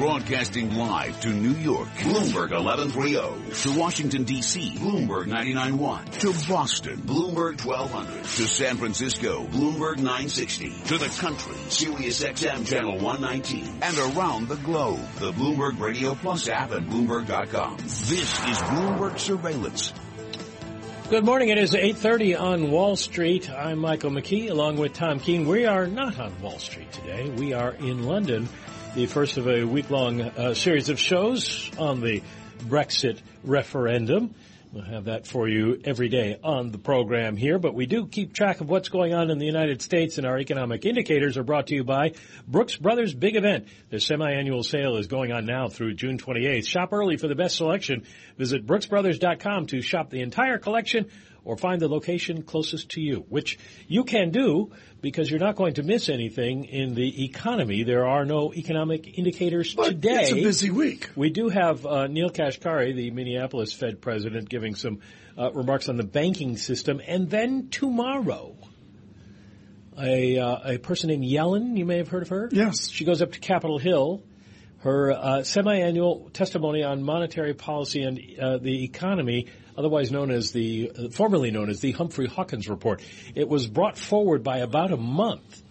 Broadcasting live to New York, Bloomberg 1130. To Washington, D.C., Bloomberg 99.1. To Boston, Bloomberg 1200. To San Francisco, Bloomberg 960. To the country, Sirius XM Channel 119. And around the globe, the Bloomberg Radio Plus app and Bloomberg.com. This is Bloomberg Surveillance. Good morning. It is 8.30 on Wall Street. I'm Michael McKee along with Tom Keene. We are not on Wall Street today. We are in London, the first of a week-long uh, series of shows on the Brexit referendum. We'll have that for you every day on the program here, but we do keep track of what's going on in the United States and our economic indicators are brought to you by Brooks Brothers Big Event. The semi-annual sale is going on now through June 28th. Shop early for the best selection. Visit brooksbrothers.com to shop the entire collection or find the location closest to you, which you can do because you're not going to miss anything in the economy. There are no economic indicators but today. It's a busy week. We do have uh, Neel Kashkari, the Minneapolis Fed president, giving some uh, remarks on the banking system, and then tomorrow. A, uh, a person named Yellen, you may have heard of her. Yes. She goes up to Capitol Hill. Her uh, semi-annual testimony on monetary policy and uh, the economy otherwise known as the, uh, formerly known as the Humphrey Hawkins Report. It was brought forward by about a month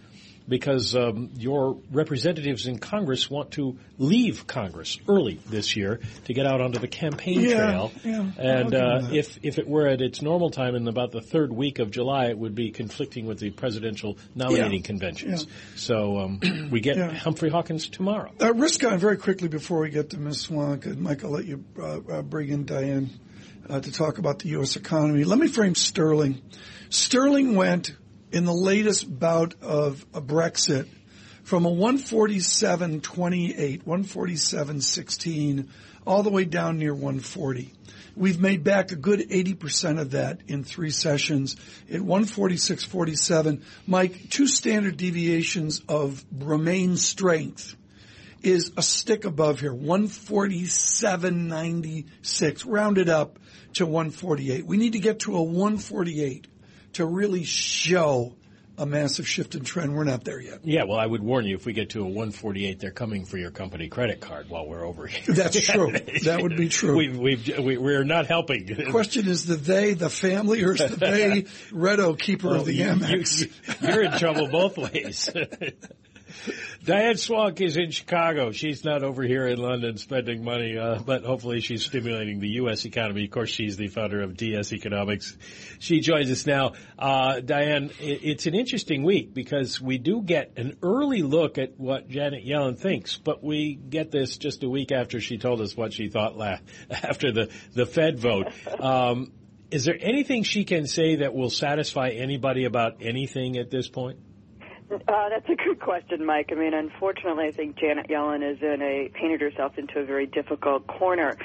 because um, your representatives in Congress want to leave Congress early this year to get out onto the campaign yeah, trail. Yeah, and uh, if if it were at its normal time in about the third week of July, it would be conflicting with the presidential nominating yeah, conventions. So um, we get Humphrey Hawkins tomorrow. Uh, risk on very quickly before we get to Ms. Swonk. Mike, I'll let you uh, uh, bring in Diane uh, to talk about the U.S. economy. Let me frame sterling. Sterling went in the latest bout of a Brexit from a 147.28, 147.16, all the way down near 140. We've made back a good 80% of that in three sessions at 146.47. Mike, two standard deviations of remain strength is a stick above here, 147.96, rounded up to 148. We need to get to a 148 to really show a massive shift in trend. We're not there yet. Yeah, well, I would warn you if we get to a 148, they're coming for your company credit card while we're over here. That's true. that would be true. We've, we've, we, we're not helping. The question is the they, the family, or is the they Redo keeper well, of the Amex? You, you're in trouble both ways. Diane Swonk is in Chicago. She's not over here in London spending money, uh, but hopefully she's stimulating the U.S. economy. Of course, she's the founder of DS Economics. She joins us now. Uh, Diane, it's an interesting week because we do get an early look at what Janet Yellen thinks, but we get this just a week after she told us what she thought la- after the, the Fed vote. Um, is there anything she can say that will satisfy anybody about anything at this point? Uh, that's a good question, Mike. I mean, unfortunately, I think Janet Yellen is in a painted herself into a very difficult corner.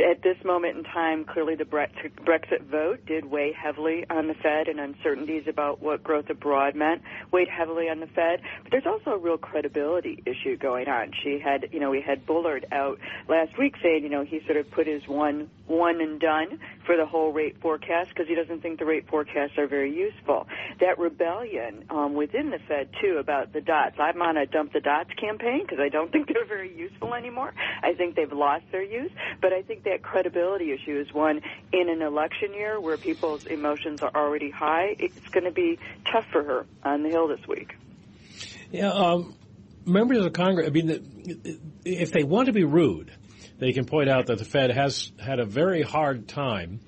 At this moment in time, clearly the Brexit vote did weigh heavily on the Fed, and uncertainties about what growth abroad meant weighed heavily on the Fed. But there's also a real credibility issue going on. She had, you know, we had Bullard out last week saying, you know, he sort of put his one one and done for the whole rate forecast because he doesn't think the rate forecasts are very useful. That rebellion um, within the Fed too about the dots. I'm on a dump the dots campaign because I don't think they're very useful anymore. I think they've lost their use, but I think that credibility issue is one in an election year where people's emotions are already high. It's going to be tough for her on the Hill this week. Yeah, um, members of Congress. I mean, if they want to be rude, they can point out that the Fed has had a very hard time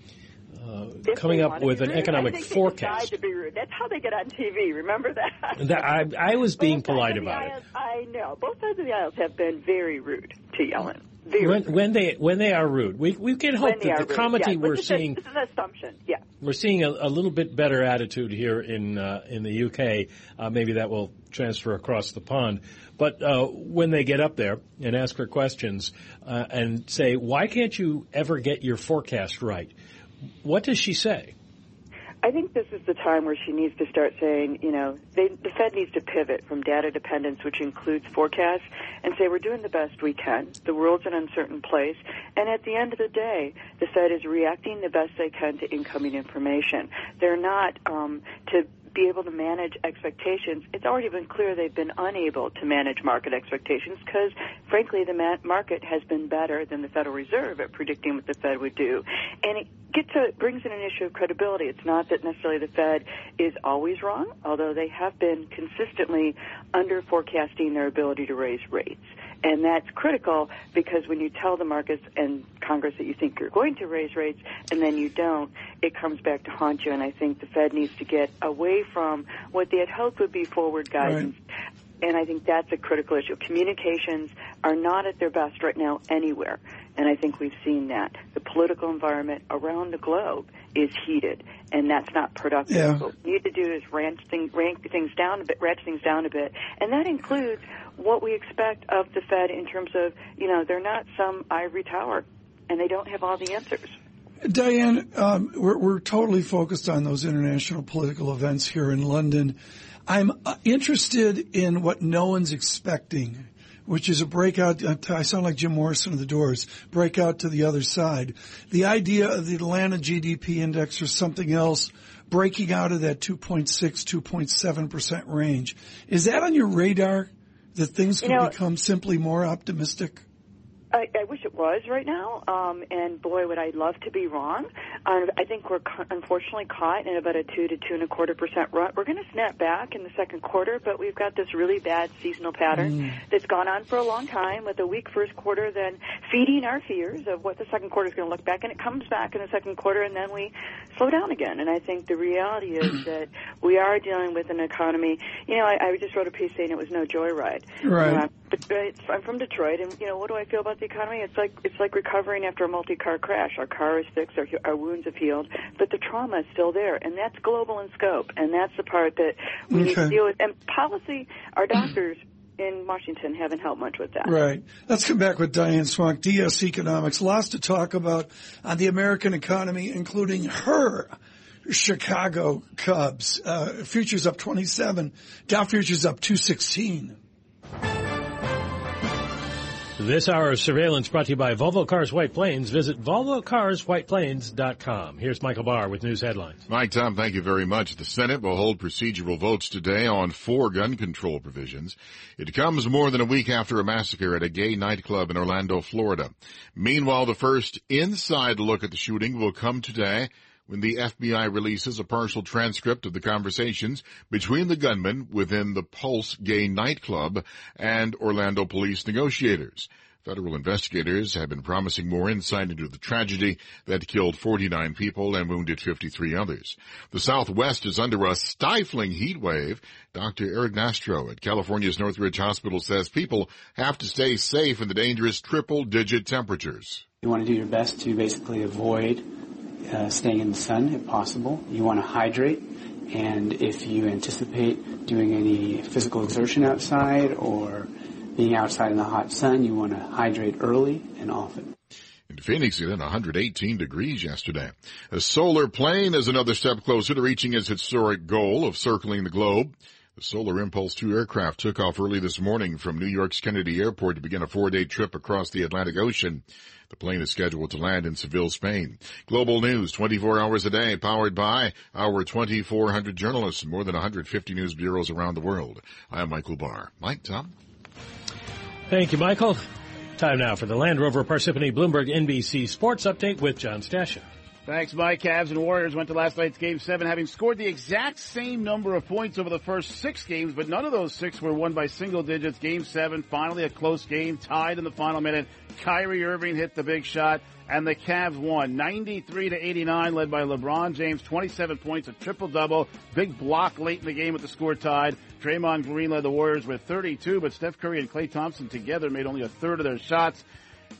uh, coming up with an economic forecast. That's how they get on TV. Remember that? that I, I, was being polite about aisles, it. I know. Both sides of the aisles have been very rude to Yellen. Very when, when, they when they are rude, we we can hope that the rude. comedy yeah, we're seeing. Is an assumption. Yeah, we're seeing a, a little bit better attitude here in uh, in the UK. Uh, maybe that will transfer across the pond. But uh, when they get up there and ask her questions uh, and say, "Why can't you ever get your forecast right?" What does she say? I think this is the time where she needs to start saying, you know, they, the Fed needs to pivot from data dependence, which includes forecasts, and say we're doing the best we can. The world's an uncertain place, and at the end of the day, the Fed is reacting the best they can to incoming information. They're not um, to be able to manage expectations, it's already been clear they've been unable to manage market expectations because, frankly, the ma- market has been better than the Federal Reserve at predicting what the Fed would do. And it gets a, brings in an issue of credibility. It's not that necessarily the Fed is always wrong, although they have been consistently under forecasting their ability to raise rates. And that's critical because when you tell the markets and Congress that you think you're going to raise rates and then you don't, it comes back to haunt you. And I think the Fed needs to get away from what they had hoped would be forward guidance. Right. And I think that's a critical issue. Communications are not at their best right now anywhere. And I think we've seen that. The political environment around the globe is heated, and that's not productive. Yeah. What we need to do is rank things, rank things down a bit, ratchet things down a bit, and that includes what we expect of the Fed in terms of, you know, they're not some ivory tower, and they don't have all the answers. Diane, um, we're, we're totally focused on those international political events here in London. I'm uh, interested in what no one's expecting, which is a breakout. Uh, I sound like Jim Morrison of the Doors. Breakout to the other side. The idea of the Atlanta GDP index or something else breaking out of that 2.6, 2.7 percent range. Is that on your radar? That things could you know, become simply more optimistic? I, I wish it was right now, um, and boy, would I love to be wrong. Um, I think we're ca- unfortunately caught in about a two to two and a quarter percent run. We're going to snap back in the second quarter, but we've got this really bad seasonal pattern mm. that's gone on for a long time, with a weak first quarter, then feeding our fears of what the second quarter is going to look back, and it comes back in the second quarter, and then we slow down again. And I think the reality is that we are dealing with an economy. You know, I, I just wrote a piece saying it was no joyride. Right. Uh, I'm from Detroit, and you know, what do I feel about the economy. It's like it's like recovering after a multi-car crash. Our car is fixed, our, our wounds have healed, but the trauma is still there, and that's global in scope, and that's the part that we okay. need to deal with. And policy, our doctors in Washington haven't helped much with that. Right. Let's come back with Diane Swonk, DS Economics. Lots to talk about on the American economy, including her Chicago Cubs. Uh, futures up 27. Dow futures up 216. This hour of surveillance brought to you by Volvo Cars White Plains. Visit VolvoCarsWhitePlains.com. Here's Michael Barr with news headlines. Mike, Tom, thank you very much. The Senate will hold procedural votes today on four gun control provisions. It comes more than a week after a massacre at a gay nightclub in Orlando, Florida. Meanwhile, the first inside look at the shooting will come today when the FBI releases a partial transcript of the conversations between the gunman within the Pulse gay nightclub and Orlando police negotiators. Federal investigators have been promising more insight into the tragedy that killed 49 people and wounded 53 others. The Southwest is under a stifling heat wave. Dr. Eric Nastro at California's Northridge Hospital says people have to stay safe in the dangerous triple digit temperatures. You want to do your best to basically avoid uh, staying in the sun if possible. You want to hydrate, and if you anticipate doing any physical exertion outside or being outside in the hot sun, you want to hydrate early and often. In Phoenix, it hit 118 degrees yesterday. A solar plane is another step closer to reaching its historic goal of circling the globe. The Solar Impulse 2 aircraft took off early this morning from New York's Kennedy Airport to begin a four-day trip across the Atlantic Ocean. The plane is scheduled to land in Seville, Spain. Global news 24 hours a day, powered by our 2,400 journalists and more than 150 news bureaus around the world. I am Michael Barr. Mike, Tom? Thank you, Michael. Time now for the Land Rover Parsippany Bloomberg NBC Sports Update with John Stashow. Thanks, Mike. Cavs and Warriors went to last night's Game 7 having scored the exact same number of points over the first six games, but none of those six were won by single digits. Game 7, finally a close game, tied in the final minute. Kyrie Irving hit the big shot, and the Cavs won 93 to 89, led by LeBron James, 27 points, a triple double, big block late in the game with the score tied. Draymond Green led the Warriors with 32, but Steph Curry and Klay Thompson together made only a third of their shots.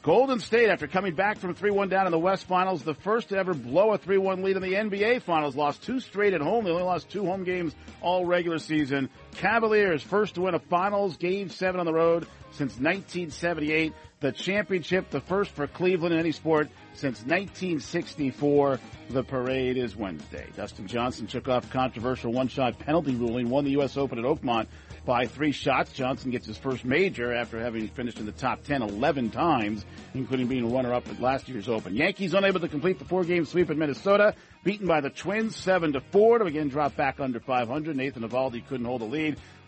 Golden State, after coming back from 3-1 down in the West Finals, the first to ever blow a 3-1 lead in the NBA Finals, lost two straight at home. They only lost two home games all regular season. Cavaliers, first to win a finals game seven on the road since 1978. The championship, the first for Cleveland in any sport since 1964. The parade is Wednesday. Dustin Johnson took off controversial one-shot penalty ruling, won the U.S. Open at Oakmont by three shots. Johnson gets his first major after having finished in the top 10 11 times, including being a runner-up at last year's Open. Yankees unable to complete the four-game sweep in Minnesota, beaten by the Twins 7 to 4 to again drop back under 500. Nathan Eovaldi couldn't hold the lead.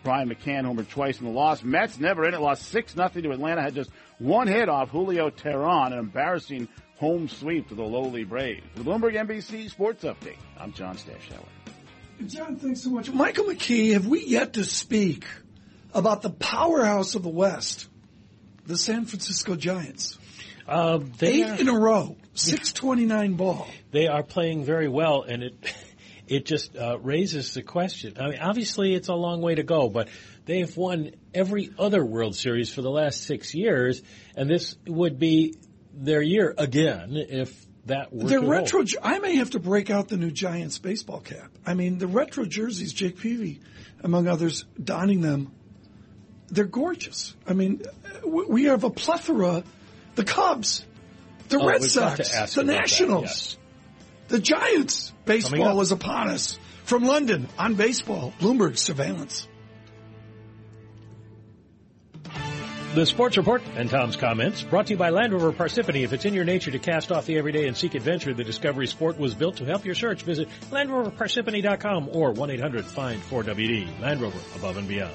Brian McCann homered twice in the loss. Mets never in it, lost 6 nothing to Atlanta, had just one hit off Julio Teheran, an embarrassing home sweep to the lowly Braves. The Bloomberg NBC Sports Update. I'm John Stashower. John, thanks so much. Michael McKee, have we yet to speak about the powerhouse of the West, the San Francisco Giants? Uh, Eight are, in a row, 629 ball. They are playing very well, and it it just uh, raises the question. I mean, obviously, it's a long way to go, but they have won every other World Series for the last six years, and this would be their year again if that were the to retro. hold. I may have to break out the new Giants baseball cap. I mean, the retro jerseys, Jake Peavy, among others, donning them. They're gorgeous. I mean, we have a plethora. The Cubs, the Oh, Red we've got to Sox, the Nationals, yes. The Giants. Baseball up. is upon us. From London on baseball, Bloomberg surveillance. The Sports Report and Tom's comments brought to you by Land Rover Parsippany. If it's in your nature to cast off the everyday and seek adventure, the Discovery Sport was built to help your search. Visit LandRoverParsippany.com or 1-800-FIND-4WD. Land Rover, above and beyond.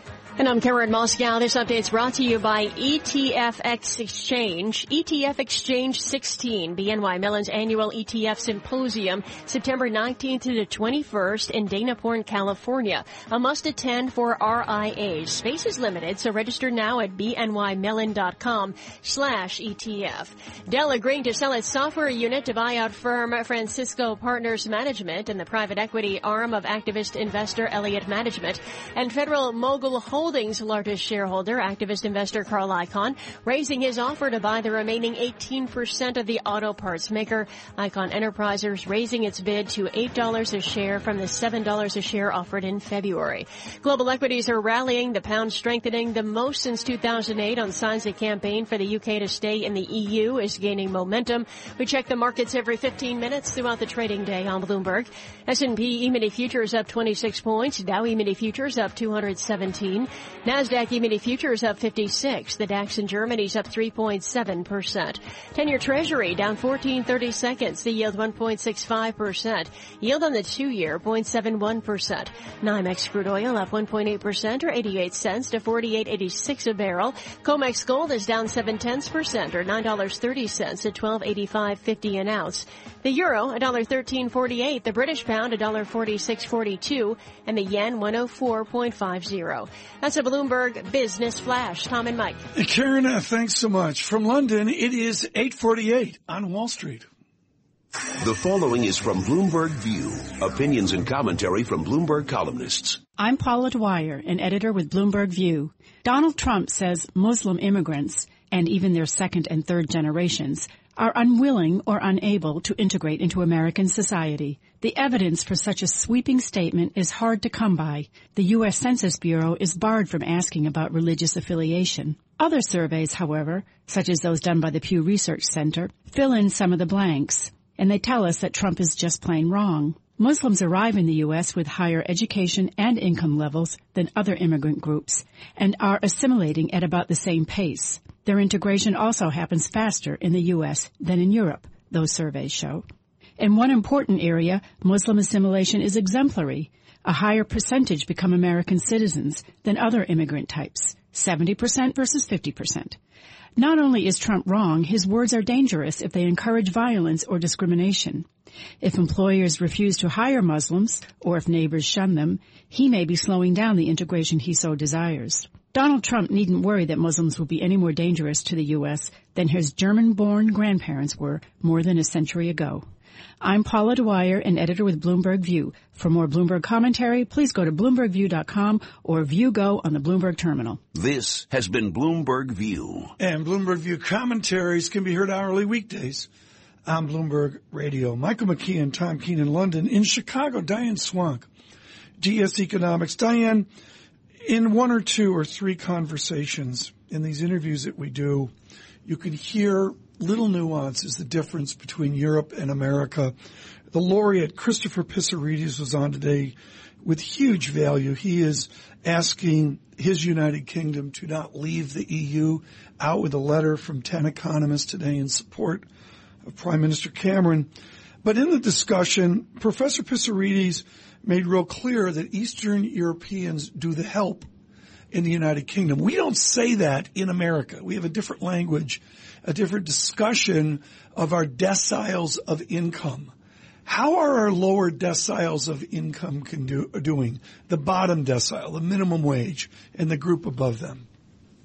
And I'm Karen Moscow. This update is brought to you by ETFX Exchange. ETF Exchange 16, BNY Mellon's annual ETF Symposium, September 19th to the 21st in Dana Point, California. A must attend for RIAs. Space is limited, so register now at bnymellon.com slash ETF. Dell agreeing to sell its software unit to buyout firm Francisco Partners Management and the private equity arm of activist investor Elliott Management and Federal Mogul Holdings' largest shareholder, activist investor Carl Icahn, raising his offer to buy the remaining 18% of the auto parts maker. Icahn Enterprises raising its bid to $8 a share from the $7 a share offered in February. Global equities are rallying, the pound strengthening the most since 2008 on signs the campaign for the UK to stay in the EU is gaining momentum. We check the markets every 15 minutes throughout the trading day on Bloomberg. S&P E-mini futures up 26 points, Dow E-mini futures up 217, NASDAQ E-mini futures up 56, the DAX in Germany's up 3.7%. 10-year Treasury down 14.30 seconds, the yield 1.65%. Yield on the two-year 0.71%. NYMEX crude oil up 1.8% or 88 cents to 48.86 a barrel. COMEX gold is down 7 tenths percent or $9.30 at 12.85.50 an ounce. The euro, $1.1348. The British pound, $1.4642. And the yen, 104.50. That's a Bloomberg Business Flash. Tom and Mike. Hey, Karen, uh, thanks so much. From London, it is 848 on Wall Street. The following is from Bloomberg View. Opinions and commentary from Bloomberg columnists. I'm Paula Dwyer, an editor with Bloomberg View. Donald Trump says Muslim immigrants, and even their second and third generations, are unwilling or unable to integrate into American society. The evidence for such a sweeping statement is hard to come by. The U.S. Census Bureau is barred from asking about religious affiliation. Other surveys, however, such as those done by the Pew Research Center, fill in some of the blanks, and they tell us that Trump is just plain wrong. Muslims arrive in the U.S. with higher education and income levels than other immigrant groups and are assimilating at about the same pace. Their integration also happens faster in the U.S. than in Europe, those surveys show. In one important area, Muslim assimilation is exemplary. A higher percentage become American citizens than other immigrant types, 70% versus 50%. Not only is Trump wrong, his words are dangerous if they encourage violence or discrimination. If employers refuse to hire Muslims, or if neighbors shun them, he may be slowing down the integration he so desires. Donald Trump needn't worry that Muslims will be any more dangerous to the U.S. than his German-born grandparents were more than a century ago. I'm Paula Dwyer, an editor with Bloomberg View. For more Bloomberg commentary, please go to BloombergView.com or ViewGo on the Bloomberg terminal. This has been Bloomberg View. And Bloomberg View commentaries can be heard hourly weekdays on Bloomberg Radio. Michael McKee and Tom Keene in London. In Chicago, Diane Swonk, DS Economics. Diane, in one or two or three conversations in these interviews that we do, you can hear little nuance is the difference between Europe and America. The laureate Christopher Pissarides was on today with huge value. He is asking his United Kingdom to not leave the EU out with a letter from 10 economists today in support of Prime Minister Cameron. But in the discussion, Professor Pissarides made real clear that Eastern Europeans do the help in the United Kingdom. We don't say that in America. We have a different language, a different discussion of our deciles of income. How are our lower deciles of income do, doing? The bottom decile, the minimum wage, and the group above them.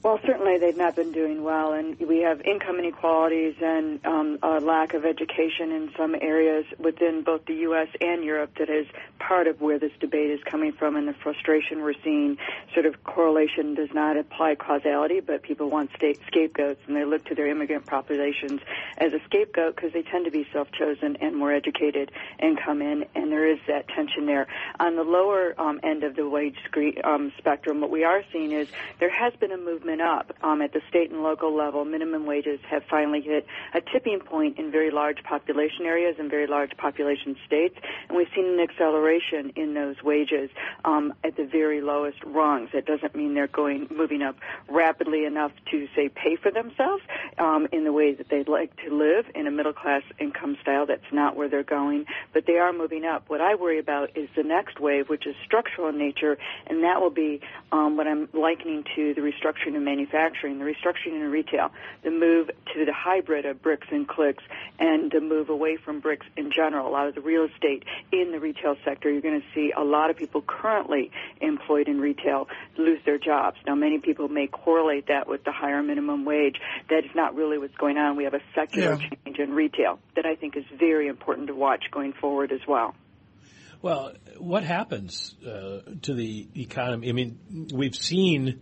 Well, certainly they've not been doing well, and we have income inequalities and um, a lack of education in some areas within both the U.S. and Europe that is part of where this debate is coming from and the frustration we're seeing. Sort of correlation does not apply causality, but people want state scapegoats, and they look to their immigrant populations as a scapegoat because they tend to be self-chosen and more educated and come in, and there is that tension there. On the lower um, end of the wage um, spectrum, what we are seeing is there has been a movement up um, at the state and local level. Minimum wages have finally hit a tipping point in very large population areas and very large population states, and we've seen an acceleration in those wages um, at the very lowest rungs. It doesn't mean they're going moving up rapidly enough to say pay for themselves um, in the way that they'd like to live in a middle class income style. That's not where they're going, but they are moving up. What I worry about is the next wave, which is structural in nature, and that will be um, what I'm likening to the restructuring in manufacturing, the restructuring in retail, the move to the hybrid of bricks and clicks, and the move away from bricks in general. A lot of the real estate in the retail sector, you're going to see a lot of people currently employed in retail lose their jobs. Now, many people may correlate that with the higher minimum wage. That is not really what's going on. We have a secular yeah. change in retail that I think is very important to watch going forward as well. Well, what happens uh, to the economy? I mean, we've seen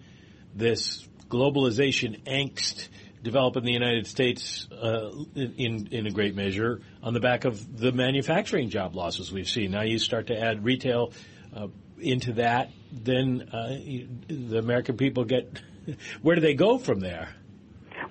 this globalization angst develop in the United States uh, in in a great measure on the back of the manufacturing job losses we've seen. Now you start to add retail uh, into that, then uh, the American people get where do they go from there?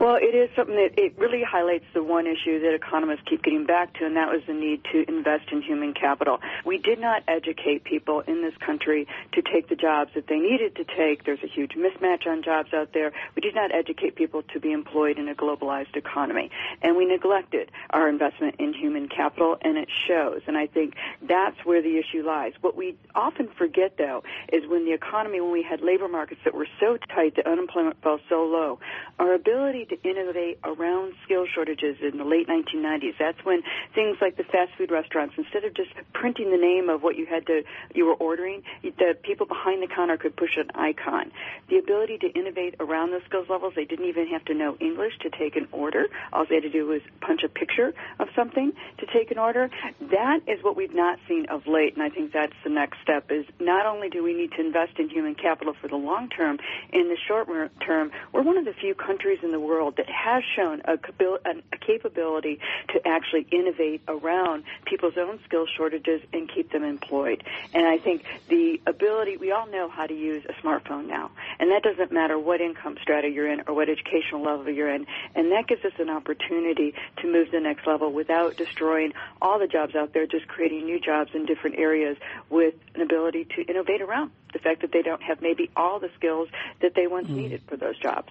Well, it is something that it really highlights the one issue that economists keep getting back to, and that was the need to invest in human capital. We did not educate people in this country to take the jobs that they needed to take. There's a huge mismatch on jobs out there. We did not educate people to be employed in a globalized economy, and we neglected our investment in human capital, and it shows. And I think that's where the issue lies. What we often forget, though, is when the economy, when we had labor markets that were so tight that unemployment fell so low, our ability to innovate around skill shortages in the late 1990s. That's when things like the fast food restaurants, instead of just printing the name of what you had to you were ordering, the people behind the counter could push an icon. The ability to innovate around those skills levels, they didn't even have to know English to take an order. All they had to do was punch a picture of something to take an order. That is what we've not seen of late, and I think that's the next step. Is not only do we need to invest in human capital for the long term, in the short term, we're one of the few countries in the world world that has shown a, a capability to actually innovate around people's own skill shortages and keep them employed. And I think the ability, we all know how to use a smartphone now. And that doesn't matter what income strata you're in or what educational level you're in. And that gives us an opportunity to move to the next level without destroying all the jobs out there, just creating new jobs in different areas with an ability to innovate around the fact that they don't have maybe all the skills that they once mm. needed for those jobs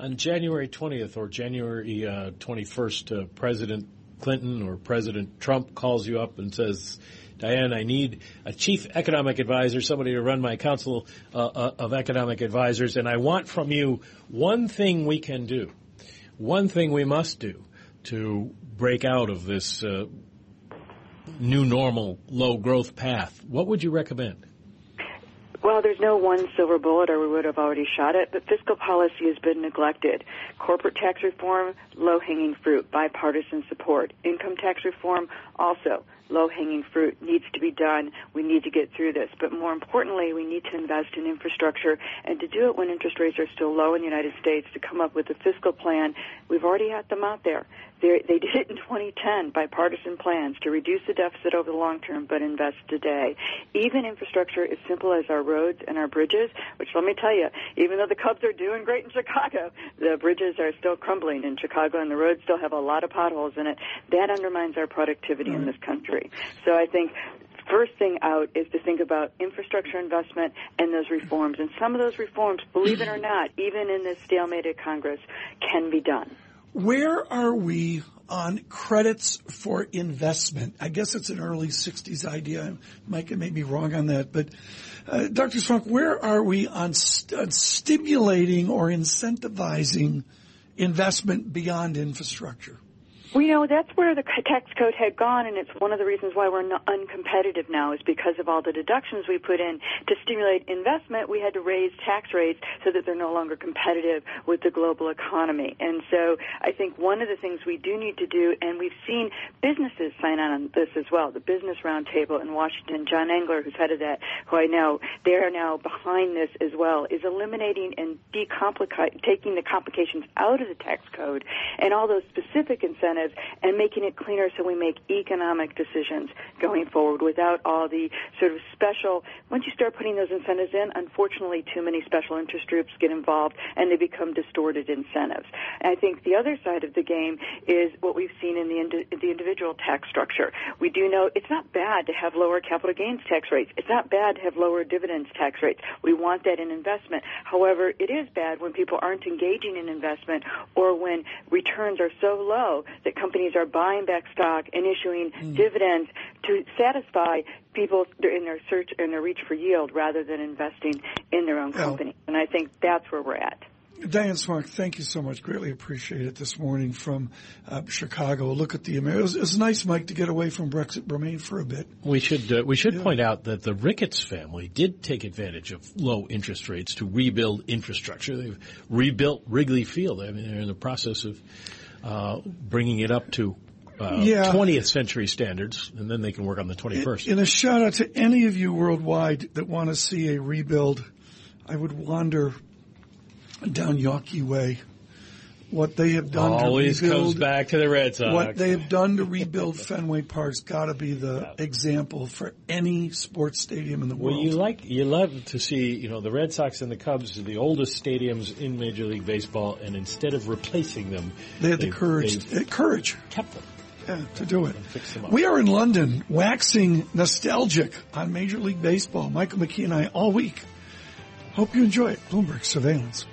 on January 20th or January uh, 21st, uh, President Clinton or President Trump calls you up and says, Diane, I need a chief economic advisor, somebody to run my council uh, uh, of economic advisors, and I want from you one thing we can do, one thing we must do to break out of this uh, new normal low growth path. What would you recommend? Well, there's no one silver bullet, or we would have already shot it, but fiscal policy has been neglected. Corporate tax reform, low-hanging fruit, bipartisan support. Income tax reform, also low-hanging fruit needs to be done. We need to get through this. But more importantly, we need to invest in infrastructure and to do it when interest rates are still low in the United States to come up with a fiscal plan. We've already had them out there. They're, they did it in 2010, bipartisan plans to reduce the deficit over the long term, but invest today. Even infrastructure as simple as our roads and our bridges, which let me tell you, even though the Cubs are doing great in Chicago, the bridges are still crumbling in Chicago and the roads still have a lot of potholes in it. That undermines our productivity in this country. So I think first thing out is to think about infrastructure investment and those reforms. And some of those reforms, believe it or not, even in this stalemated Congress, can be done. Where are we on credits for investment? I guess it's an early 60s idea. Mike may be wrong on that, but uh, Dr. Swonk, where are we on, st- on stimulating or incentivizing investment beyond infrastructure? Well, you know, that's where the tax code had gone, and it's one of the reasons why we're not uncompetitive now is because of all the deductions we put in to stimulate investment. We had to raise tax rates so that they're no longer competitive with the global economy. And so I think one of the things we do need to do, and we've seen businesses sign on this as well, the Business Roundtable in Washington, John Engler, who's head of that, who I know, they are now behind this as well, is eliminating and decomplicating, taking the complications out of the tax code and all those specific incentives incentives and making it cleaner so we make economic decisions going forward without all the sort of special, once you start putting those incentives in, unfortunately too many special interest groups get involved and they become distorted incentives. And I think the other side of the game is what we've seen in the, the individual tax structure. We do know it's not bad to have lower capital gains tax rates. It's not bad to have lower dividends tax rates. We want that in investment. However, it is bad when people aren't engaging in investment or when returns are so low that that companies are buying back stock and issuing mm. dividends to satisfy people in their search and their reach for yield rather than investing in their own company. And I think that's where we're at. Diane Swonk, thank you so much. Greatly appreciate it this morning from uh, Chicago. Look at the It was, it was, nice, Mike, to get away from Brexit Remain for a bit. We should uh, we should yeah. point out that the Ricketts family did take advantage of low interest rates to rebuild infrastructure. They've rebuilt Wrigley Field. I mean, they're in the process of uh, bringing it up to uh, yeah. 20th century standards, and then they can work on the 21st. In, in a shout out to any of you worldwide that want to see a rebuild, I would wander down Yawkey Way what they have done always to rebuild, comes back to the Red Sox. What they have done to rebuild Fenway Park's got to be the example for any sports stadium in the world. Well, you like you love to see you know the Red Sox and the Cubs are the oldest stadiums in Major League Baseball, and instead of replacing them, they had the courage. Eh, courage kept them. Yeah, to do it. We are in London, waxing nostalgic on Major League Baseball. Michael McKee and I all week. Hope you enjoy it. Bloomberg Surveillance.